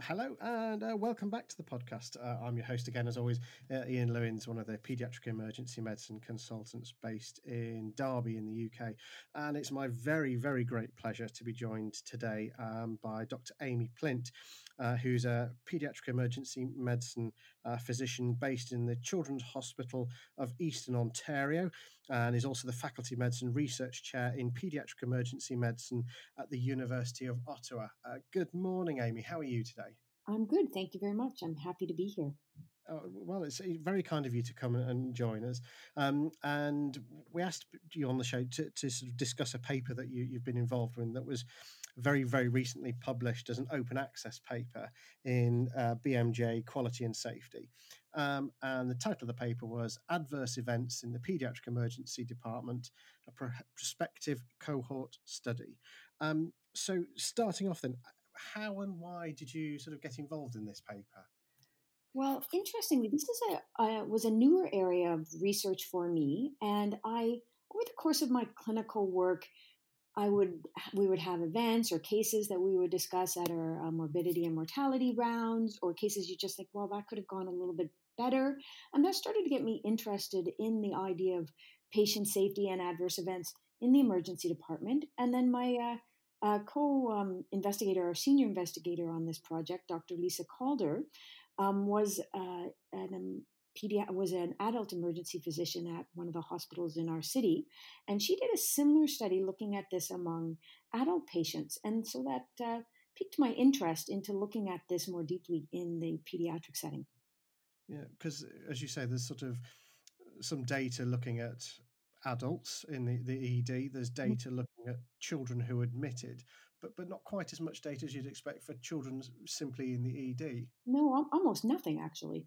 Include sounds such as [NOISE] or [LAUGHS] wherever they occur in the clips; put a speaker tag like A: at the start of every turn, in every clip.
A: Hello and uh, welcome back to the podcast. Uh, I'm your host again, as always, uh, Ian Lewins, one of the paediatric emergency medicine consultants based in Derby in the UK. And it's my very, very great pleasure to be joined today um, by Dr. Amy Plint, uh, who's a paediatric emergency medicine uh, physician based in the Children's Hospital of Eastern Ontario and is also the Faculty Medicine Research Chair in Paediatric Emergency Medicine at the University of Ottawa. Uh, good morning, Amy. How are you today?
B: I'm good. Thank you very much. I'm happy to be here.
A: Oh, well, it's very kind of you to come and join us. Um, and we asked you on the show to, to sort of discuss a paper that you, you've been involved in that was very, very recently published as an open access paper in uh, BMJ Quality and Safety. Um, and the title of the paper was Adverse Events in the Pediatric Emergency Department, a prospective cohort study. Um, so, starting off then, how and why did you sort of get involved in this paper?
B: Well, interestingly, this is a uh, was a newer area of research for me, and I over the course of my clinical work I would we would have events or cases that we would discuss at our uh, morbidity and mortality rounds, or cases you just think, well, that could have gone a little bit better, and that started to get me interested in the idea of patient safety and adverse events in the emergency department. And then my uh, uh, co-investigator or senior investigator on this project, Dr. Lisa Calder, um, was uh, an um, was an adult emergency physician at one of the hospitals in our city, and she did a similar study looking at this among adult patients, and so that uh, piqued my interest into looking at this more deeply in the pediatric setting.
A: Yeah, because as you say, there's sort of some data looking at adults in the, the ED. There's mm-hmm. data looking at children who admitted, but but not quite as much data as you'd expect for children simply in the ED.
B: No, almost nothing actually.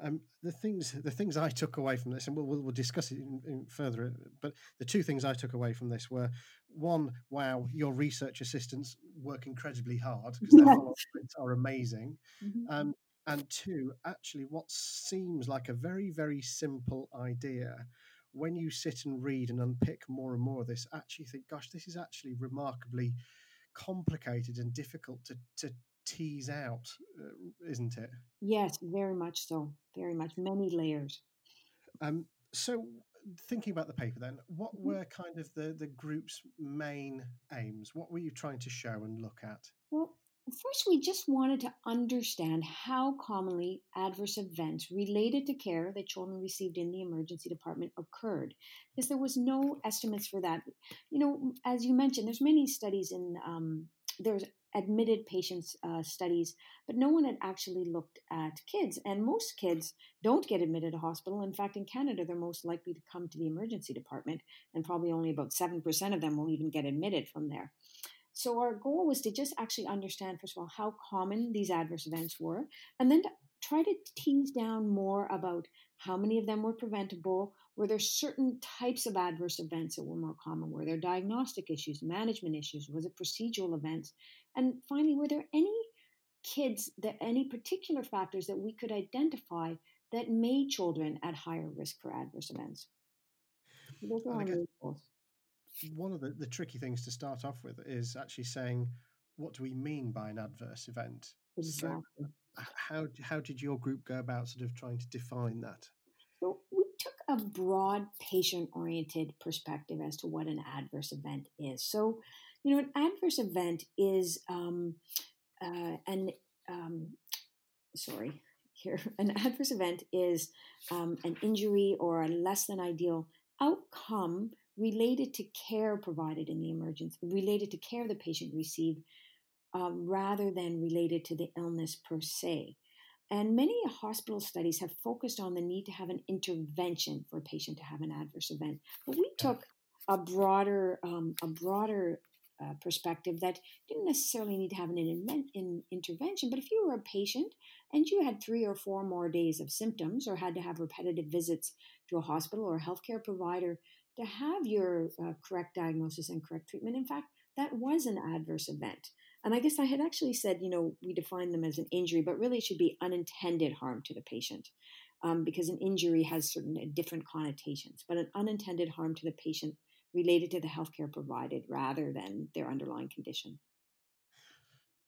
A: Um, the things the things I took away from this, and we'll, we'll, we'll discuss it in, in, further. But the two things I took away from this were one, wow, your research assistants work incredibly hard because their follow are amazing, mm-hmm. um, and two, actually, what seems like a very very simple idea, when you sit and read and unpick more and more of this, actually think, gosh, this is actually remarkably complicated and difficult to to tease out, uh, isn't it?
B: Yes, very much so. Very much. Many layers.
A: Um, so, thinking about the paper then, what mm-hmm. were kind of the, the group's main aims? What were you trying to show and look at?
B: Well, first, we just wanted to understand how commonly adverse events related to care that children received in the emergency department occurred, because there was no estimates for that. You know, as you mentioned, there's many studies in um, there's admitted patients uh, studies, but no one had actually looked at kids. And most kids don't get admitted to hospital. In fact, in Canada, they're most likely to come to the emergency department, and probably only about 7% of them will even get admitted from there. So, our goal was to just actually understand, first of all, how common these adverse events were, and then to try to tease down more about how many of them were preventable, were there certain types of adverse events that were more common? Were there diagnostic issues, management issues? Was it procedural events? And finally, were there any kids that any particular factors that we could identify that made children at higher risk for adverse events?
A: Those are one of the, the tricky things to start off with is actually saying, what do we mean by an adverse event?
B: Exactly. So
A: how how did your group go about sort of trying to define that?
B: So we took a broad patient oriented perspective as to what an adverse event is. So, you know, an adverse event is um, uh, an um, sorry here [LAUGHS] an adverse event is um, an injury or a less than ideal outcome related to care provided in the emergency, related to care the patient received, um, rather than related to the illness per se. And many hospital studies have focused on the need to have an intervention for a patient to have an adverse event. But we took a broader, um, a broader uh, perspective that didn't necessarily need to have an in, in intervention. But if you were a patient and you had three or four more days of symptoms, or had to have repetitive visits to a hospital or a healthcare provider to have your uh, correct diagnosis and correct treatment, in fact, that was an adverse event. And I guess I had actually said, you know, we define them as an injury, but really it should be unintended harm to the patient um, because an injury has certain uh, different connotations, but an unintended harm to the patient related to the healthcare provided rather than their underlying condition.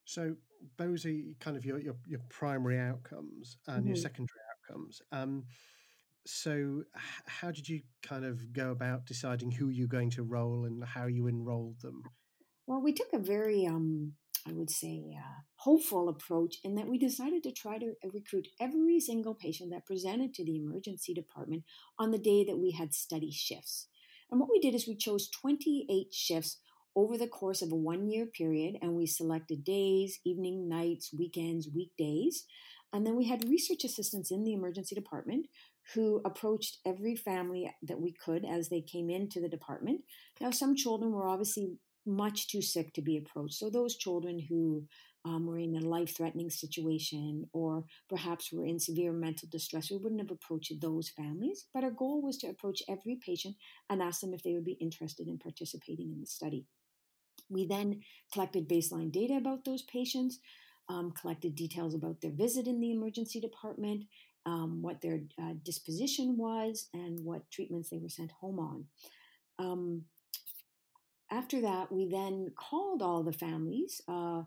A: So those are kind of your your, your primary outcomes and mm-hmm. your secondary outcomes. Um, so how did you kind of go about deciding who you're going to roll and how you enrolled them?
B: Well, we took a very, um, I would say, uh, hopeful approach in that we decided to try to recruit every single patient that presented to the emergency department on the day that we had study shifts. And what we did is we chose 28 shifts over the course of a one year period, and we selected days, evening, nights, weekends, weekdays. And then we had research assistants in the emergency department who approached every family that we could as they came into the department. Now, some children were obviously much too sick to be approached. So, those children who um, were in a life threatening situation or perhaps were in severe mental distress, we wouldn't have approached those families. But our goal was to approach every patient and ask them if they would be interested in participating in the study. We then collected baseline data about those patients, um, collected details about their visit in the emergency department, um, what their uh, disposition was, and what treatments they were sent home on. Um, after that, we then called all the families uh,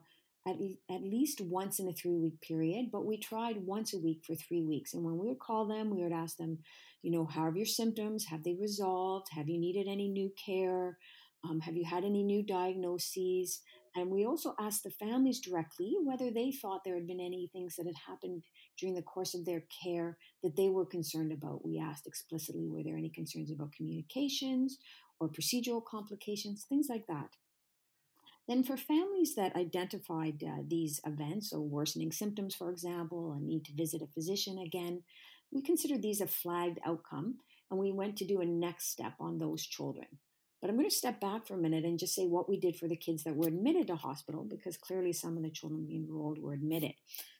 B: at, at least once in a three week period, but we tried once a week for three weeks. And when we would call them, we would ask them, you know, how have your symptoms? Have they resolved? Have you needed any new care? Um, have you had any new diagnoses? And we also asked the families directly whether they thought there had been any things that had happened during the course of their care that they were concerned about. We asked explicitly were there any concerns about communications or procedural complications, things like that. Then, for families that identified uh, these events, so worsening symptoms, for example, a need to visit a physician again, we considered these a flagged outcome and we went to do a next step on those children. But I'm going to step back for a minute and just say what we did for the kids that were admitted to hospital, because clearly some of the children we enrolled were admitted.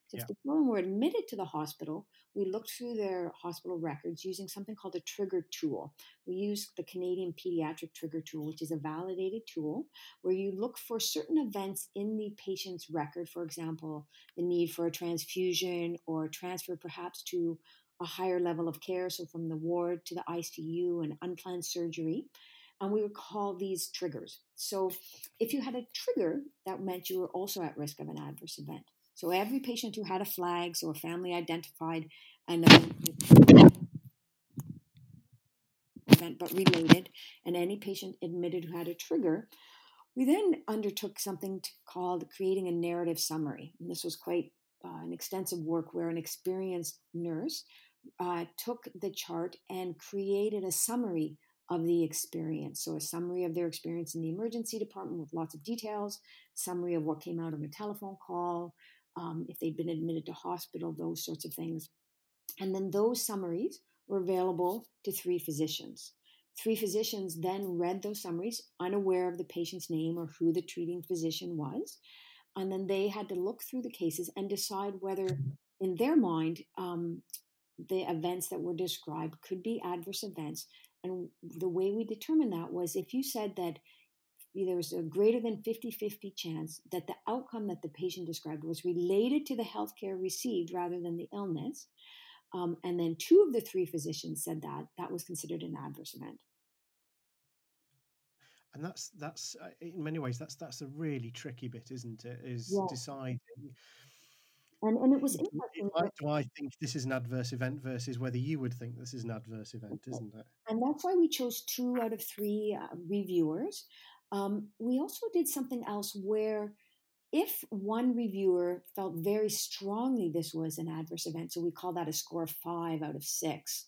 B: So yeah. if the children were admitted to the hospital, we looked through their hospital records using something called a trigger tool. We use the Canadian Pediatric Trigger Tool, which is a validated tool where you look for certain events in the patient's record, for example, the need for a transfusion or transfer perhaps to a higher level of care, so from the ward to the ICU and unplanned surgery and we would call these triggers. So if you had a trigger, that meant you were also at risk of an adverse event. So every patient who had a flag, so a family identified an event but related, and any patient admitted who had a trigger, we then undertook something called creating a narrative summary. And this was quite uh, an extensive work where an experienced nurse uh, took the chart and created a summary of the experience. So, a summary of their experience in the emergency department with lots of details, summary of what came out of a telephone call, um, if they'd been admitted to hospital, those sorts of things. And then those summaries were available to three physicians. Three physicians then read those summaries, unaware of the patient's name or who the treating physician was. And then they had to look through the cases and decide whether, in their mind, um, the events that were described could be adverse events and the way we determined that was if you said that there was a greater than 50 50 chance that the outcome that the patient described was related to the health care received rather than the illness, um, and then two of the three physicians said that, that was considered an adverse event.
A: And that's that's uh, in many ways that's that's a really tricky bit, isn't it? Is yeah. deciding
B: and, and it was interesting.
A: Why do I think this is an adverse event versus whether you would think this is an adverse event, isn't it?
B: And that's why we chose two out of three uh, reviewers. Um, we also did something else where if one reviewer felt very strongly this was an adverse event, so we call that a score of five out of six,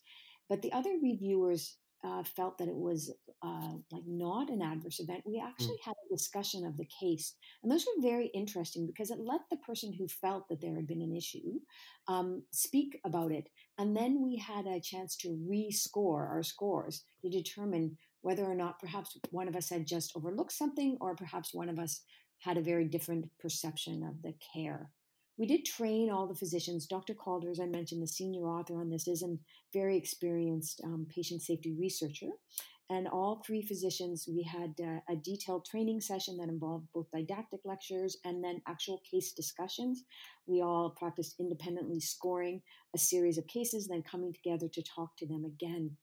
B: but the other reviewers uh, felt that it was uh, like not an adverse event, we hmm. actually mm. had a discussion of the case, and those were very interesting because it let the person who felt that there had been an issue um, speak about it, and then we had a chance to rescore our scores to determine whether or not perhaps one of us had just overlooked something, or perhaps one of us had a very different perception of the care we did train all the physicians. Dr. Calder, as I mentioned, the senior author on this, is a very experienced um, patient safety researcher. And all three physicians, we had uh, a detailed training session that involved both didactic lectures and then actual case discussions. We all practiced independently scoring a series of cases, then coming together to talk to them again.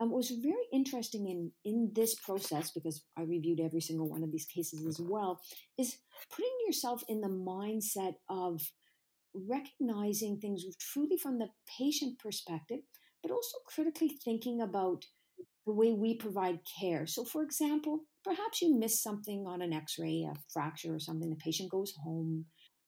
B: Um, and what was very interesting in, in this process, because I reviewed every single one of these cases as well, is putting yourself in the mindset of recognizing things truly from the patient perspective, but also critically thinking about the way we provide care. So, for example, perhaps you miss something on an x ray, a fracture or something, the patient goes home.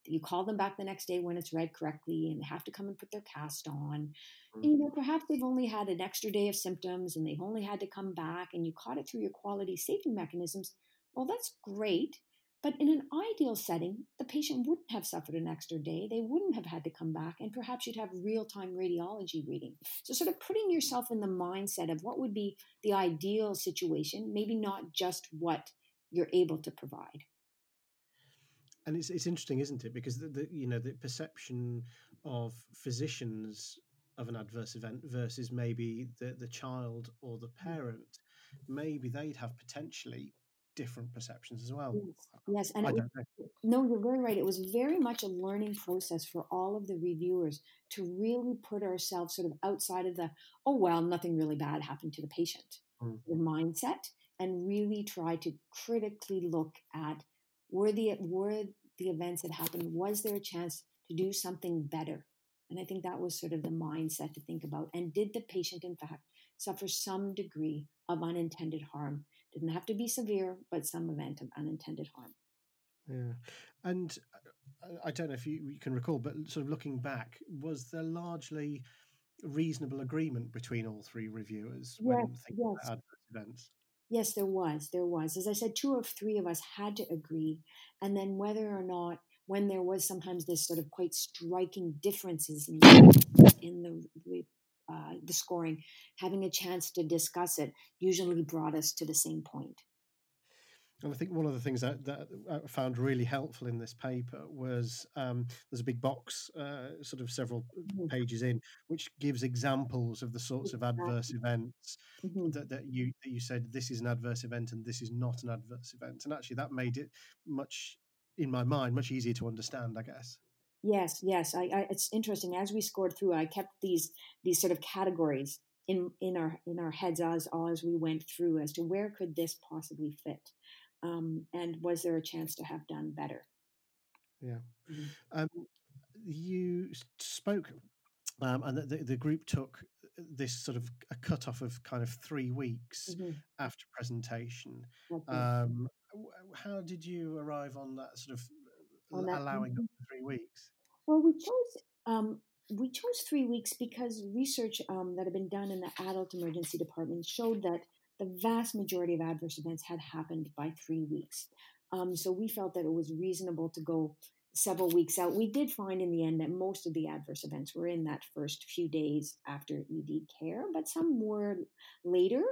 B: You call them back the next day when it's read correctly and they have to come and put their cast on. And, you know, mm-hmm. perhaps they've only had an extra day of symptoms and they've only had to come back and you caught it through your quality safety mechanisms. Well, that's great. But in an ideal setting, the patient wouldn't have suffered an extra day. They wouldn't have had to come back, and perhaps you'd have real time radiology reading. So, sort of putting yourself in the mindset of what would be the ideal situation, maybe not just what you're able to provide.
A: And it's it's interesting, isn't it? Because the, the you know the perception of physicians of an adverse event versus maybe the the child or the mm. parent, maybe they'd have potentially different perceptions as well.
B: Yes, yes. and was, no, you're very right. It was very much a learning process for all of the reviewers to really put ourselves sort of outside of the oh well, nothing really bad happened to the patient mm. the mindset, and really try to critically look at were the were the events that happened was there a chance to do something better and i think that was sort of the mindset to think about and did the patient in fact suffer some degree of unintended harm didn't have to be severe, but some event of unintended harm.
A: Yeah. And uh, I don't know if you, you can recall, but sort of looking back, was there largely reasonable agreement between all three reviewers when thinking yes. about adverse events?
B: Yes, there was. There was. As I said, two or three of us had to agree. And then whether or not, when there was sometimes this sort of quite striking differences in the, in the uh, the scoring, having a chance to discuss it usually brought us to the same point.
A: And I think one of the things that, that I found really helpful in this paper was um, there's a big box, uh, sort of several mm-hmm. pages in, which gives examples of the sorts of adverse events mm-hmm. that, that you that you said this is an adverse event and this is not an adverse event. And actually, that made it much, in my mind, much easier to understand. I guess.
B: Yes, yes. I, I, it's interesting. As we scored through, I kept these these sort of categories in in our in our heads as as we went through as to where could this possibly fit, um, and was there a chance to have done better?
A: Yeah. Mm-hmm. Um, you spoke, um, and the, the group took this sort of a cutoff of kind of three weeks mm-hmm. after presentation. Okay. Um, how did you arrive on that sort of allowing up to three weeks?
B: Well, we chose um, we chose three weeks because research um, that had been done in the adult emergency department showed that the vast majority of adverse events had happened by three weeks. Um, so we felt that it was reasonable to go several weeks out. We did find in the end that most of the adverse events were in that first few days after ED care, but some were later.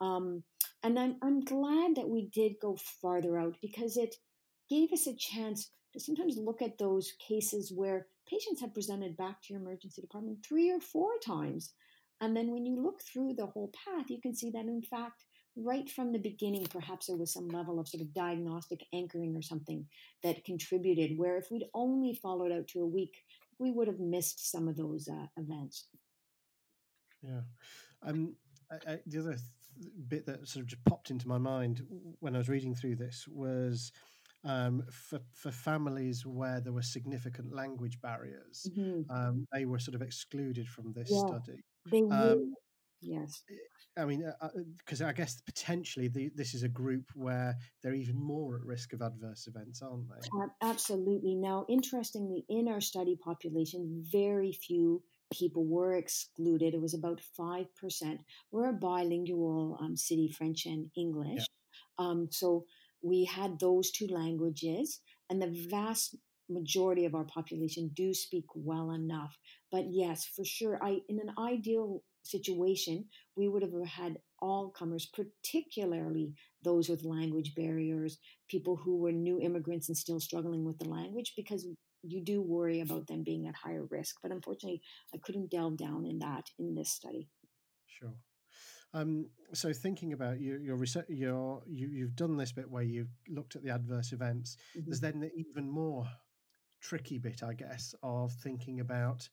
B: Um, and I'm, I'm glad that we did go farther out because it gave us a chance to sometimes look at those cases where patients have presented back to your emergency department three or four times. And then when you look through the whole path, you can see that in fact, right from the beginning, perhaps there was some level of sort of diagnostic anchoring or something that contributed, where if we'd only followed out to a week, we would have missed some of those uh, events.
A: Yeah. Um, I, I, the other th- bit that sort of just popped into my mind when I was reading through this was um, for for families where there were significant language barriers, mm-hmm. um, they were sort of excluded from this yeah, study.
B: They um, Yes.
A: I mean, because uh, uh I guess potentially the, this is a group where they're even more at risk of adverse events, aren't they?
B: Absolutely. Now, interestingly, in our study population, very few people were excluded. It was about 5%. We're a bilingual um, city, French and English. Yeah. Um, so we had those two languages, and the vast majority of our population do speak well enough. But yes, for sure, I in an ideal situation, we would have had all comers, particularly those with language barriers, people who were new immigrants and still struggling with the language, because you do worry about them being at higher risk. But unfortunately, I couldn't delve down in that in this study.
A: Sure. Um, so thinking about your your research, your you you've done this bit where you've looked at the adverse events. Mm-hmm. There's then the even more tricky bit, I guess, of thinking about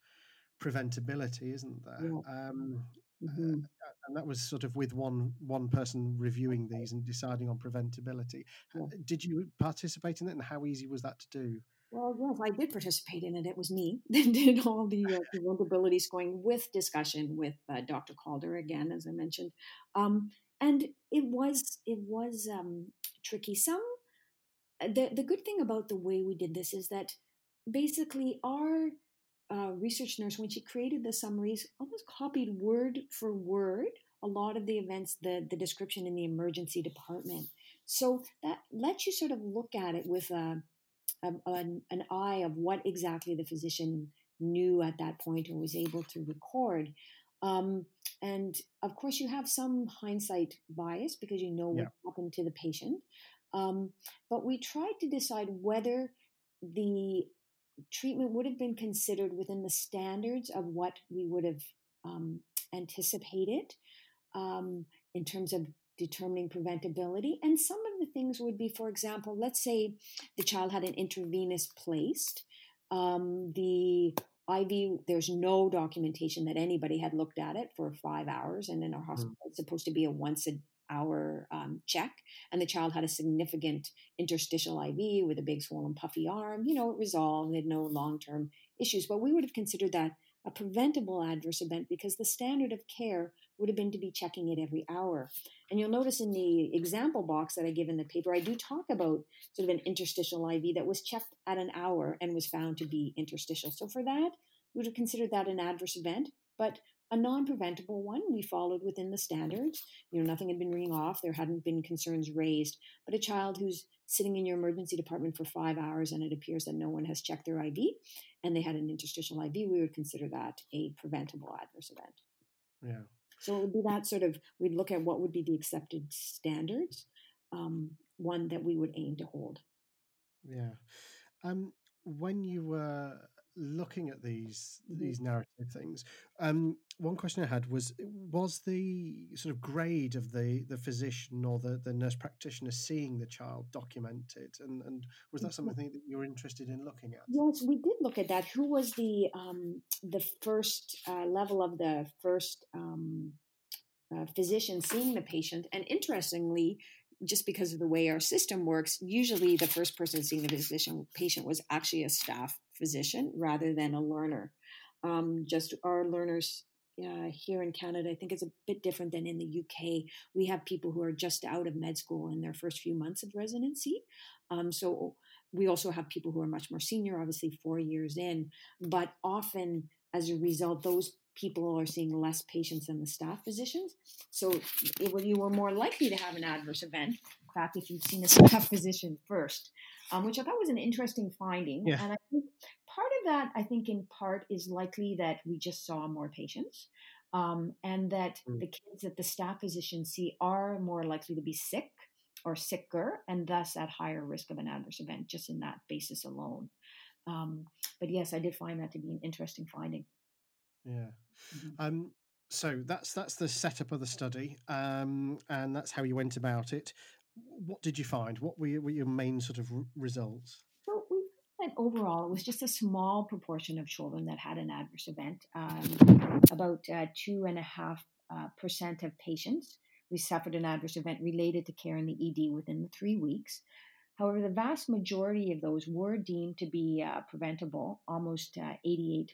A: preventability, isn't there? Yeah. Um, uh, mm-hmm. uh, and that was sort of with one one person reviewing these and deciding on preventability. Yeah. Did you participate in it, and how easy was that to do?
B: Well, yes, I did participate in it. It was me [LAUGHS] that did all the uh, preventability scoring with discussion with uh, Dr. Calder again, as I mentioned, um, and it was it was um, tricky. Some uh, the the good thing about the way we did this is that basically our uh, research nurse, when she created the summaries, almost copied word for word a lot of the events, the, the description in the emergency department. So that lets you sort of look at it with a, a an, an eye of what exactly the physician knew at that point or was able to record. Um, and of course, you have some hindsight bias because you know what yeah. happened to the patient. Um, but we tried to decide whether the treatment would have been considered within the standards of what we would have um, anticipated um, in terms of determining preventability. And some of the things would be, for example, let's say the child had an intravenous placed. Um, the IV, there's no documentation that anybody had looked at it for five hours. And in our hmm. hospital, mm. it's supposed to be a once a hour um, check. And the child had a significant interstitial IV with a big swollen puffy arm. You know, it resolved, they had no long term issues. But we would have considered that a preventable adverse event because the standard of care would have been to be checking it every hour. And you'll notice in the example box that I give in the paper, I do talk about sort of an interstitial IV that was checked at an hour and was found to be interstitial. So for that, we would have considered that an adverse event, but a non-preventable one. We followed within the standards. You know nothing had been ringing off. There hadn't been concerns raised. But a child who's sitting in your emergency department for five hours and it appears that no one has checked their iv and they had an interstitial iv we would consider that a preventable adverse event.
A: Yeah.
B: So it would be that sort of, we'd look at what would be the accepted standards, um, one that we would aim to hold.
A: Yeah. Um, when you were looking at these mm-hmm. these narrative things, um, one question I had was: was the sort of grade of the the physician or the, the nurse practitioner seeing the child documented, and and was that mm-hmm. something that you were interested in looking at?
B: Yes, we did look at that. Who was the um, the first uh, level of the first um, uh, physician seeing the patient? And interestingly, just because of the way our system works, usually the first person seeing the physician patient was actually a staff physician rather than a learner. Um, just our learners uh, here in Canada, I think it's a bit different than in the UK. We have people who are just out of med school in their first few months of residency. Um, so we also have people who are much more senior, obviously four years in, but often as a result, those people are seeing less patients than the staff physicians. So it, you were more likely to have an adverse event. In fact, if you've seen a staff physician first, um, which I thought was an interesting finding.
A: Yeah.
B: And I think part of that, I think in part is likely that we just saw more patients. Um, and that mm. the kids that the staff physicians see are more likely to be sick or sicker and thus at higher risk of an adverse event just in that basis alone. Um, but yes, I did find that to be an interesting finding.
A: Yeah. Mm-hmm. Um, so that's that's the setup of the study, um, and that's how you went about it. What did you find? What were your, were your main sort of r- results?
B: So we found overall it was just a small proportion of children that had an adverse event. Um, about uh, two and a half uh, percent of patients we suffered an adverse event related to care in the ED within the three weeks. However, the vast majority of those were deemed to be uh, preventable, almost uh, 88%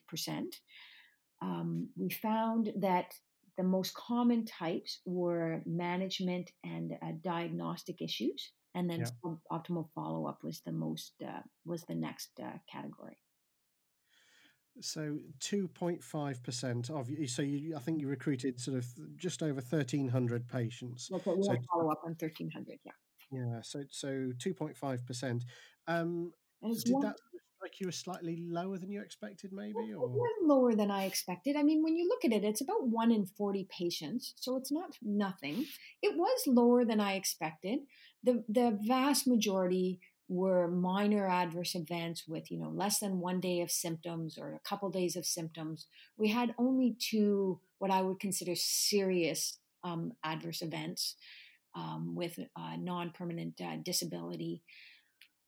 B: um, we found that the most common types were management and uh, diagnostic issues, and then yeah. optimal follow up was the most uh, was the next uh, category.
A: So two point five percent of you. So you, I think you recruited sort of just over thirteen hundred patients.
B: Okay, we so, follow up on thirteen hundred. Yeah.
A: Yeah. So so two point five percent. Um, did one, that like you were slightly lower than you expected, maybe? Or?
B: Lower than I expected. I mean, when you look at it, it's about one in 40 patients, so it's not nothing. It was lower than I expected. The, the vast majority were minor adverse events with, you know, less than one day of symptoms or a couple days of symptoms. We had only two, what I would consider serious um, adverse events um, with uh, non permanent uh, disability.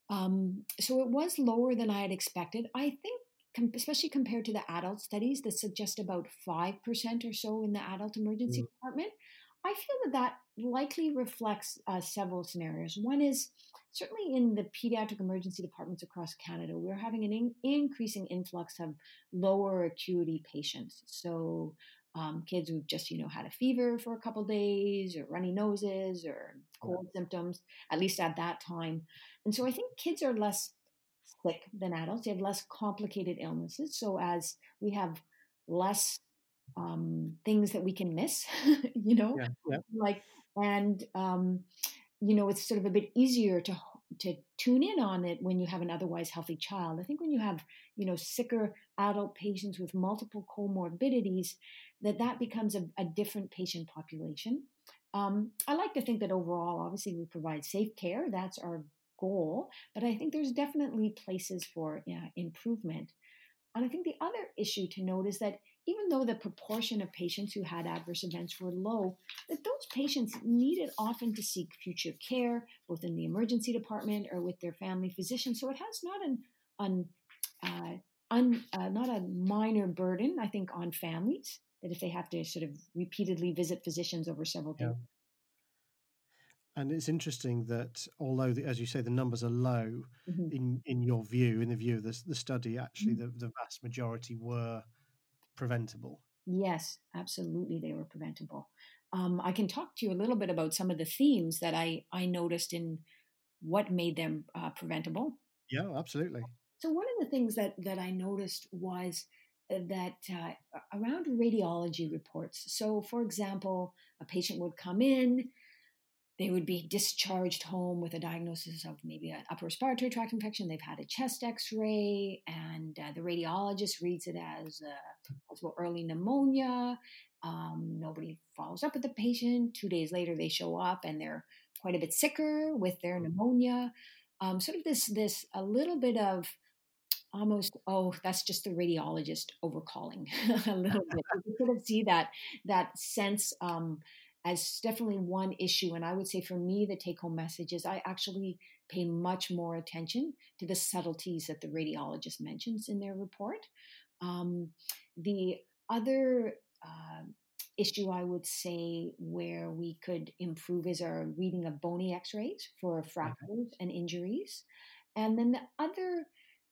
B: Um, so it was lower than I had expected. I think especially compared to the adult studies that suggest about 5% or so in the adult emergency mm. department, I feel that that likely reflects uh, several scenarios. One is certainly in the pediatric emergency departments across Canada, we're having an in- increasing influx of lower acuity patients. So um, kids who've just you know had a fever for a couple days or runny noses or cold yeah. symptoms, at least at that time. And so I think kids are less sick than adults. They have less complicated illnesses. So as we have less um, things that we can miss, [LAUGHS] you know, yeah, yeah. like and um, you know it's sort of a bit easier to to tune in on it when you have an otherwise healthy child. I think when you have you know sicker adult patients with multiple comorbidities, that that becomes a, a different patient population. Um, I like to think that overall, obviously, we provide safe care. That's our goal. But I think there's definitely places for improvement. And I think the other issue to note is that even though the proportion of patients who had adverse events were low, that those patients needed often to seek future care, both in the emergency department or with their family physician. So it has not an, an uh, un, uh, not a minor burden, I think, on families that if they have to sort of repeatedly visit physicians over several days. Yeah.
A: And it's interesting that although, the, as you say, the numbers are low, mm-hmm. in in your view, in the view of the, the study, actually, mm-hmm. the, the vast majority were preventable.
B: Yes, absolutely, they were preventable. Um, I can talk to you a little bit about some of the themes that I I noticed in what made them uh, preventable.
A: Yeah, absolutely.
B: So one of the things that that I noticed was uh, that uh, around radiology reports. So, for example, a patient would come in they would be discharged home with a diagnosis of maybe an upper respiratory tract infection. They've had a chest x ray, and uh, the radiologist reads it as possible early pneumonia. Um, nobody follows up with the patient. Two days later, they show up and they're quite a bit sicker with their pneumonia. Um, sort of this, this a little bit of almost oh that's just the radiologist overcalling [LAUGHS] a little bit you sort of see that that sense um, as definitely one issue. And I would say for me, the take home message is I actually pay much more attention to the subtleties that the radiologist mentions in their report. Um, the other uh, issue I would say where we could improve is our reading of bony x rays for fractures and injuries. And then the other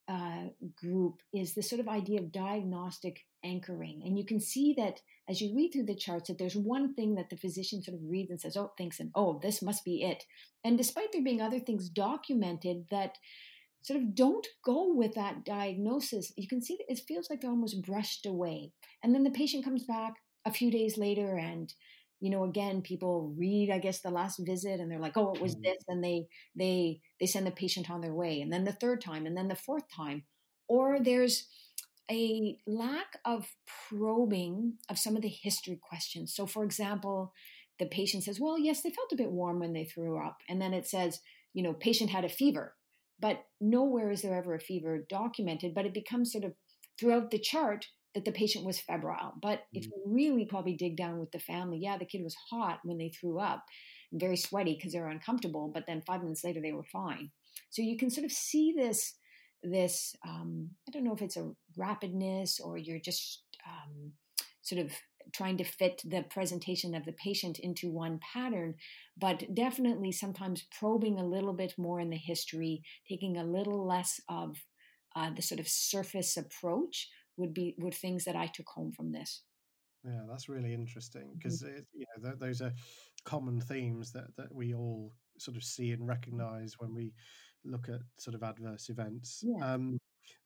B: uh, group is the sort of idea of diagnostic anchoring. And you can see that as you read through the charts, that there's one thing that the physician sort of reads and says, oh, thinks, and oh, this must be it. And despite there being other things documented that sort of don't go with that diagnosis, you can see that it feels like they're almost brushed away. And then the patient comes back a few days later and you know again people read i guess the last visit and they're like oh it was mm. this and they they they send the patient on their way and then the third time and then the fourth time or there's a lack of probing of some of the history questions. So, for example, the patient says, Well, yes, they felt a bit warm when they threw up. And then it says, you know, patient had a fever. But nowhere is there ever a fever documented, but it becomes sort of throughout the chart that the patient was febrile. But mm-hmm. if you really probably dig down with the family, yeah, the kid was hot when they threw up, very sweaty because they were uncomfortable, but then five minutes later they were fine. So you can sort of see this this um, i don't know if it's a rapidness or you're just um, sort of trying to fit the presentation of the patient into one pattern but definitely sometimes probing a little bit more in the history taking a little less of uh, the sort of surface approach would be would things that i took home from this
A: yeah that's really interesting because mm-hmm. you know th- those are common themes that that we all sort of see and mm-hmm. recognize when we look at sort of adverse events. Yeah. Um,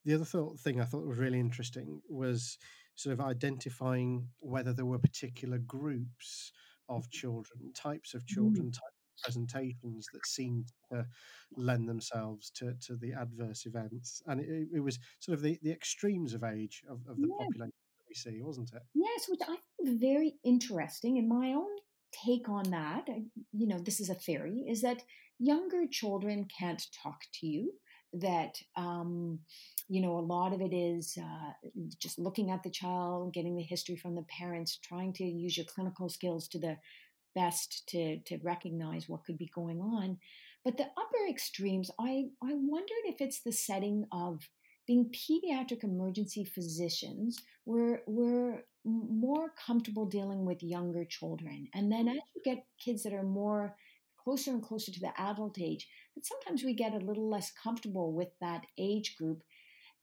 A: the other thought, thing I thought was really interesting was sort of identifying whether there were particular groups of mm-hmm. children, types of children, mm. types of presentations that seemed to lend themselves to, to the adverse events. And it, it was sort of the, the extremes of age of, of the yeah. population that we see, wasn't it?
B: Yes, which I think very interesting. In my own take on that, you know, this is a theory, is that younger children can't talk to you that um, you know a lot of it is uh, just looking at the child getting the history from the parents trying to use your clinical skills to the best to to recognize what could be going on but the upper extremes i i wondered if it's the setting of being pediatric emergency physicians, we're, we're more comfortable dealing with younger children. And then as you get kids that are more closer and closer to the adult age, that sometimes we get a little less comfortable with that age group.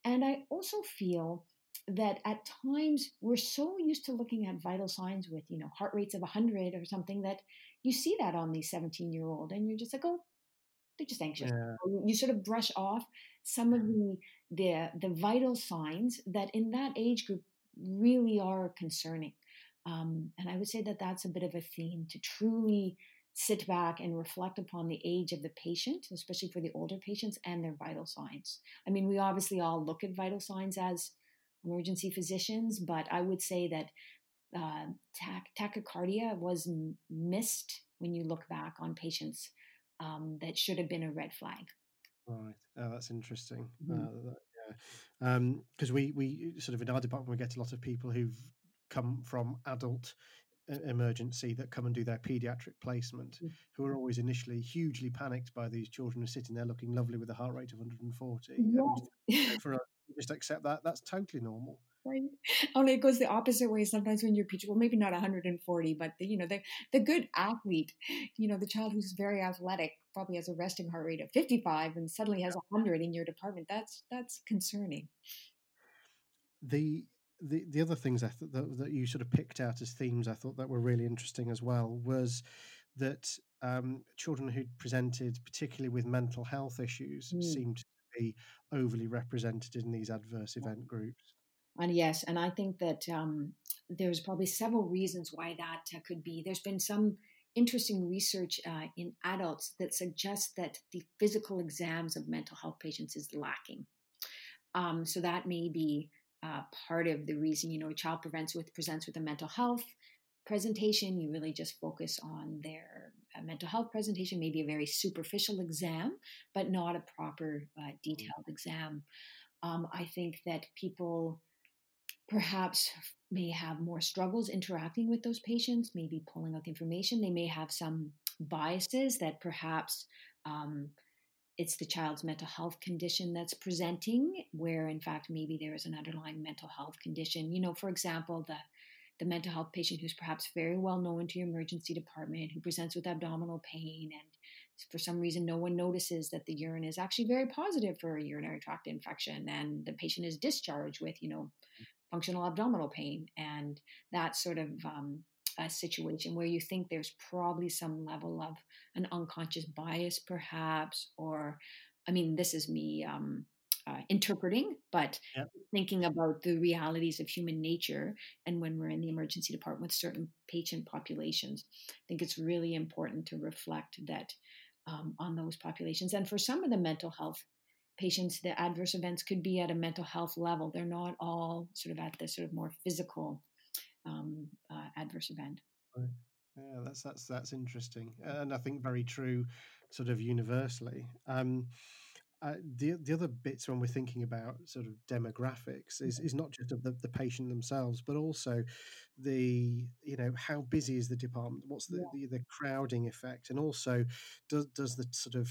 B: And I also feel that at times we're so used to looking at vital signs with, you know, heart rates of 100 or something that you see that on these 17 year old and you're just like, oh, they're just anxious. Yeah. You sort of brush off some of the, the the vital signs that in that age group really are concerning. Um, and I would say that that's a bit of a theme to truly sit back and reflect upon the age of the patient, especially for the older patients and their vital signs. I mean, we obviously all look at vital signs as emergency physicians, but I would say that uh, tach- tachycardia was m- missed when you look back on patients um, that should have been a red flag.
A: Right. Oh, that's interesting. Mm-hmm. Uh, yeah. Because um, we, we sort of in our department, we get a lot of people who've come from adult emergency that come and do their pediatric placement mm-hmm. who are always initially hugely panicked by these children who are sitting there looking lovely with a heart rate of 140 yeah. and for us just accept that that's totally normal
B: right only it goes the opposite way sometimes when you're pediatric well maybe not 140 but the, you know the the good athlete you know the child who's very athletic probably has a resting heart rate of 55 and suddenly has 100 in your department that's that's concerning
A: the the the other things I thought that, that you sort of picked out as themes I thought that were really interesting as well was that um, children who presented particularly with mental health issues mm. seemed to be overly represented in these adverse event groups.
B: And yes, and I think that um, there's probably several reasons why that uh, could be. There's been some interesting research uh, in adults that suggests that the physical exams of mental health patients is lacking. Um, so that may be uh, part of the reason. You know, a child presents with presents with a mental health presentation. You really just focus on their uh, mental health presentation, maybe a very superficial exam, but not a proper uh, mm-hmm. detailed exam. Um, I think that people perhaps may have more struggles interacting with those patients, maybe pulling out the information. They may have some biases that perhaps um, it's the child's mental health condition that's presenting, where in fact maybe there is an underlying mental health condition. You know, for example, the the mental health patient who's perhaps very well known to your emergency department, who presents with abdominal pain, and for some reason no one notices that the urine is actually very positive for a urinary tract infection, and the patient is discharged with, you know, functional abdominal pain, and that sort of um, a situation where you think there's probably some level of an unconscious bias, perhaps, or I mean, this is me um, uh, interpreting, but thinking about the realities of human nature. And when we're in the emergency department with certain patient populations, I think it's really important to reflect that um, on those populations. And for some of the mental health patients, the adverse events could be at a mental health level. They're not all sort of at the sort of more physical um, adverse event.
A: Right. Yeah, that's that's that's interesting, and I think very true, sort of universally. Um, uh, the the other bits when we're thinking about sort of demographics is, is not just of the, the patient themselves, but also the you know how busy is the department, what's the, yeah. the, the crowding effect, and also does does the sort of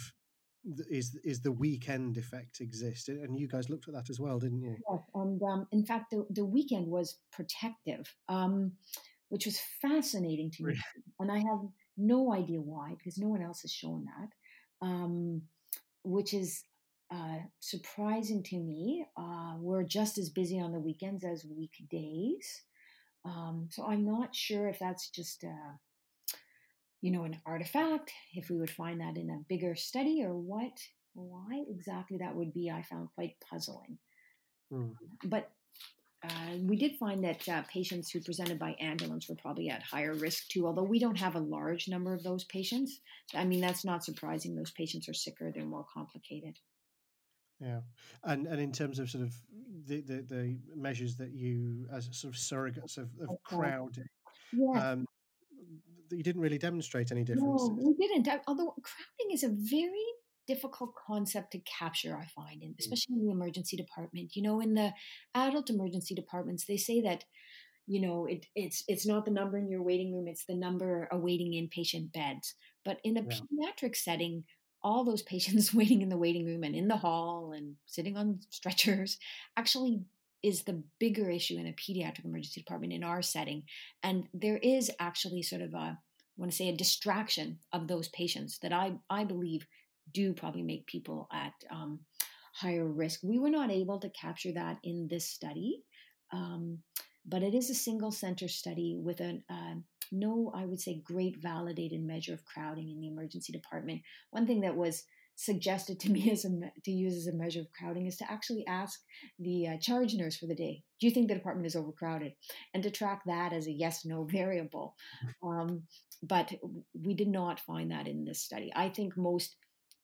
A: is is the weekend effect exist? And you guys looked at that as well, didn't you?
B: Yes, and um, in fact, the, the weekend was protective, um, which was fascinating to me, and I have no idea why because no one else has shown that, um, which is uh, surprising to me. Uh, we're just as busy on the weekends as weekdays, um, so I'm not sure if that's just. Uh, you know, an artifact, if we would find that in a bigger study or what, why exactly that would be, I found quite puzzling. Mm. But uh, we did find that uh, patients who presented by ambulance were probably at higher risk too, although we don't have a large number of those patients. I mean, that's not surprising. Those patients are sicker, they're more complicated.
A: Yeah, and and in terms of sort of the the, the measures that you as sort of surrogates of, of crowding, yeah. Um, you didn't really demonstrate any differences.
B: No, we didn't. Although crowding is a very difficult concept to capture, I find, in, mm. especially in the emergency department. You know, in the adult emergency departments, they say that you know it, it's it's not the number in your waiting room; it's the number awaiting inpatient beds. But in a yeah. pediatric setting, all those [LAUGHS] patients waiting in the waiting room and in the hall and sitting on [LAUGHS] stretchers actually is the bigger issue in a pediatric emergency department in our setting. And there is actually sort of a, I want to say, a distraction of those patients that I, I believe do probably make people at um, higher risk. We were not able to capture that in this study, um, but it is a single center study with a uh, no, I would say, great validated measure of crowding in the emergency department. One thing that was suggested to me [LAUGHS] as a to use as a measure of crowding is to actually ask the uh, charge nurse for the day do you think the department is overcrowded and to track that as a yes no [LAUGHS] variable um, but we did not find that in this study i think most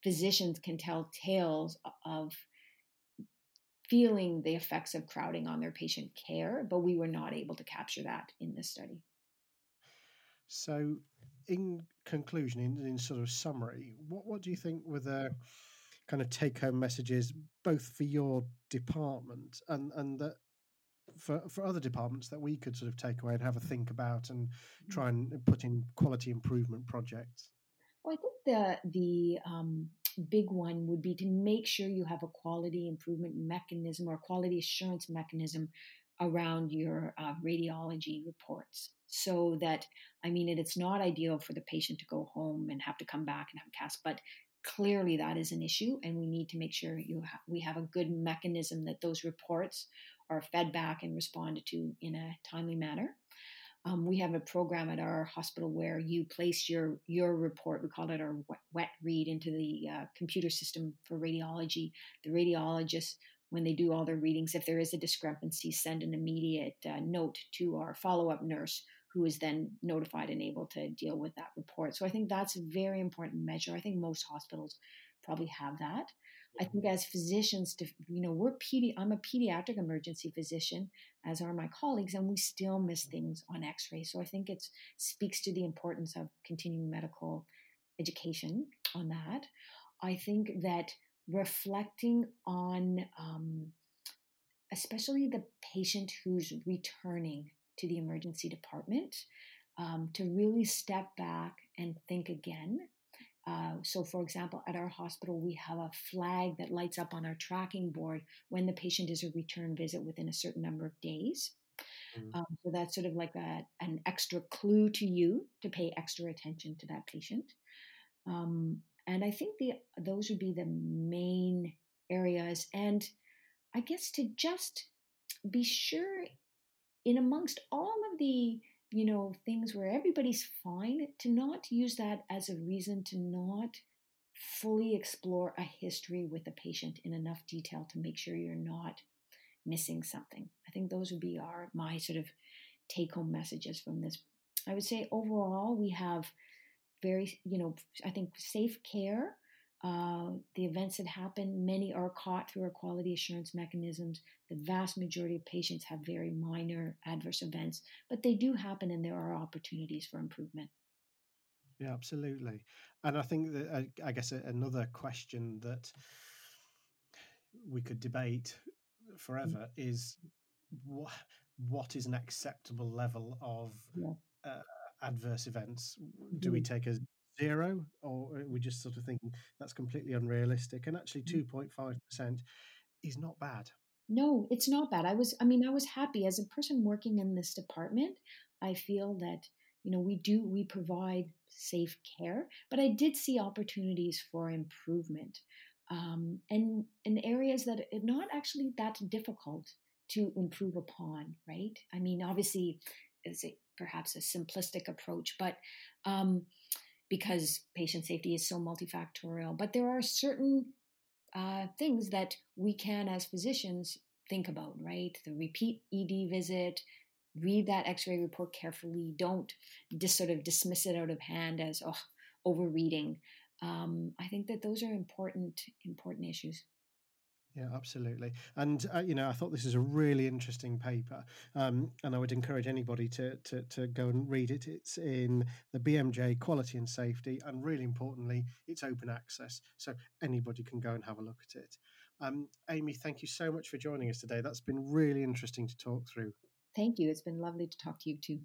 B: physicians can tell tales of feeling the effects of crowding on their patient care but we were not able to capture that in this study
A: so in conclusion, in, in sort of summary, what what do you think were the kind of take home messages, both for your department and and that for for other departments that we could sort of take away and have a think about and mm. try and put in quality improvement projects?
B: Well, I think the the um, big one would be to make sure you have a quality improvement mechanism or quality assurance mechanism around your uh, radiology reports. So that i mean it, it's not ideal for the patient to go home and have to come back and have a cast but clearly that is an issue and we need to make sure you ha- we have a good mechanism that those reports are fed back and responded to in a timely manner um, we have a program at our hospital where you place your your report we call it our wet read into the uh, computer system for radiology the radiologist when they do all their readings, if there is a discrepancy, send an immediate uh, note to our follow up nurse who is then notified and able to deal with that report. So I think that's a very important measure. I think most hospitals probably have that. I think as physicians, to, you know, we're pedi- I'm a pediatric emergency physician, as are my colleagues, and we still miss things on X-ray. So I think it speaks to the importance of continuing medical education on that. I think that reflecting on um, especially the patient who's returning to the emergency department um, to really step back and think again. Uh, so, for example, at our hospital, we have a flag that lights up on our tracking board when the patient is a return visit within a certain number of days. Mm-hmm. Um, so that's sort of like a, an extra clue to you to pay extra attention to that patient. Um, and I think the those would be the main areas. And I guess to just be sure in amongst all of the you know things where everybody's fine to not use that as a reason to not fully explore a history with a patient in enough detail to make sure you're not missing something i think those would be our my sort of take home messages from this i would say overall we have very, you know, I think safe care. Uh, the events that happen, many are caught through our quality assurance mechanisms. The vast majority of patients have very minor adverse events, but they do happen and there are opportunities for improvement.
A: Yeah, absolutely. And I think that, uh, I guess, another question that we could debate mm. forever mm-hmm. is what, what is an acceptable level of yeah. uh, adverse events? Do we mm-hmm. take as zero, or are we just sort of thinking that's completely unrealistic? And actually, mm. two point five percent is not bad.
B: No, it's not bad. I was, I mean, I was happy as a person working in this department. I feel that you know we do we provide safe care, but I did see opportunities for improvement. Um, and in areas that are not actually that difficult to improve upon, right? I mean, obviously, it's a, perhaps a simplistic approach, but um, because patient safety is so multifactorial. But there are certain uh, things that we can, as physicians, think about, right? The repeat ED visit, read that x ray report carefully. Don't just sort of dismiss it out of hand as, oh, overreading. Um, I think that those are important, important issues.
A: Yeah, absolutely. And uh, you know, I thought this is a really interesting paper, um, and I would encourage anybody to, to to go and read it. It's in the BMJ Quality and Safety, and really importantly, it's open access, so anybody can go and have a look at it. Um, Amy, thank you so much for joining us today. That's been really interesting to talk through.
B: Thank you. It's been lovely to talk to you too.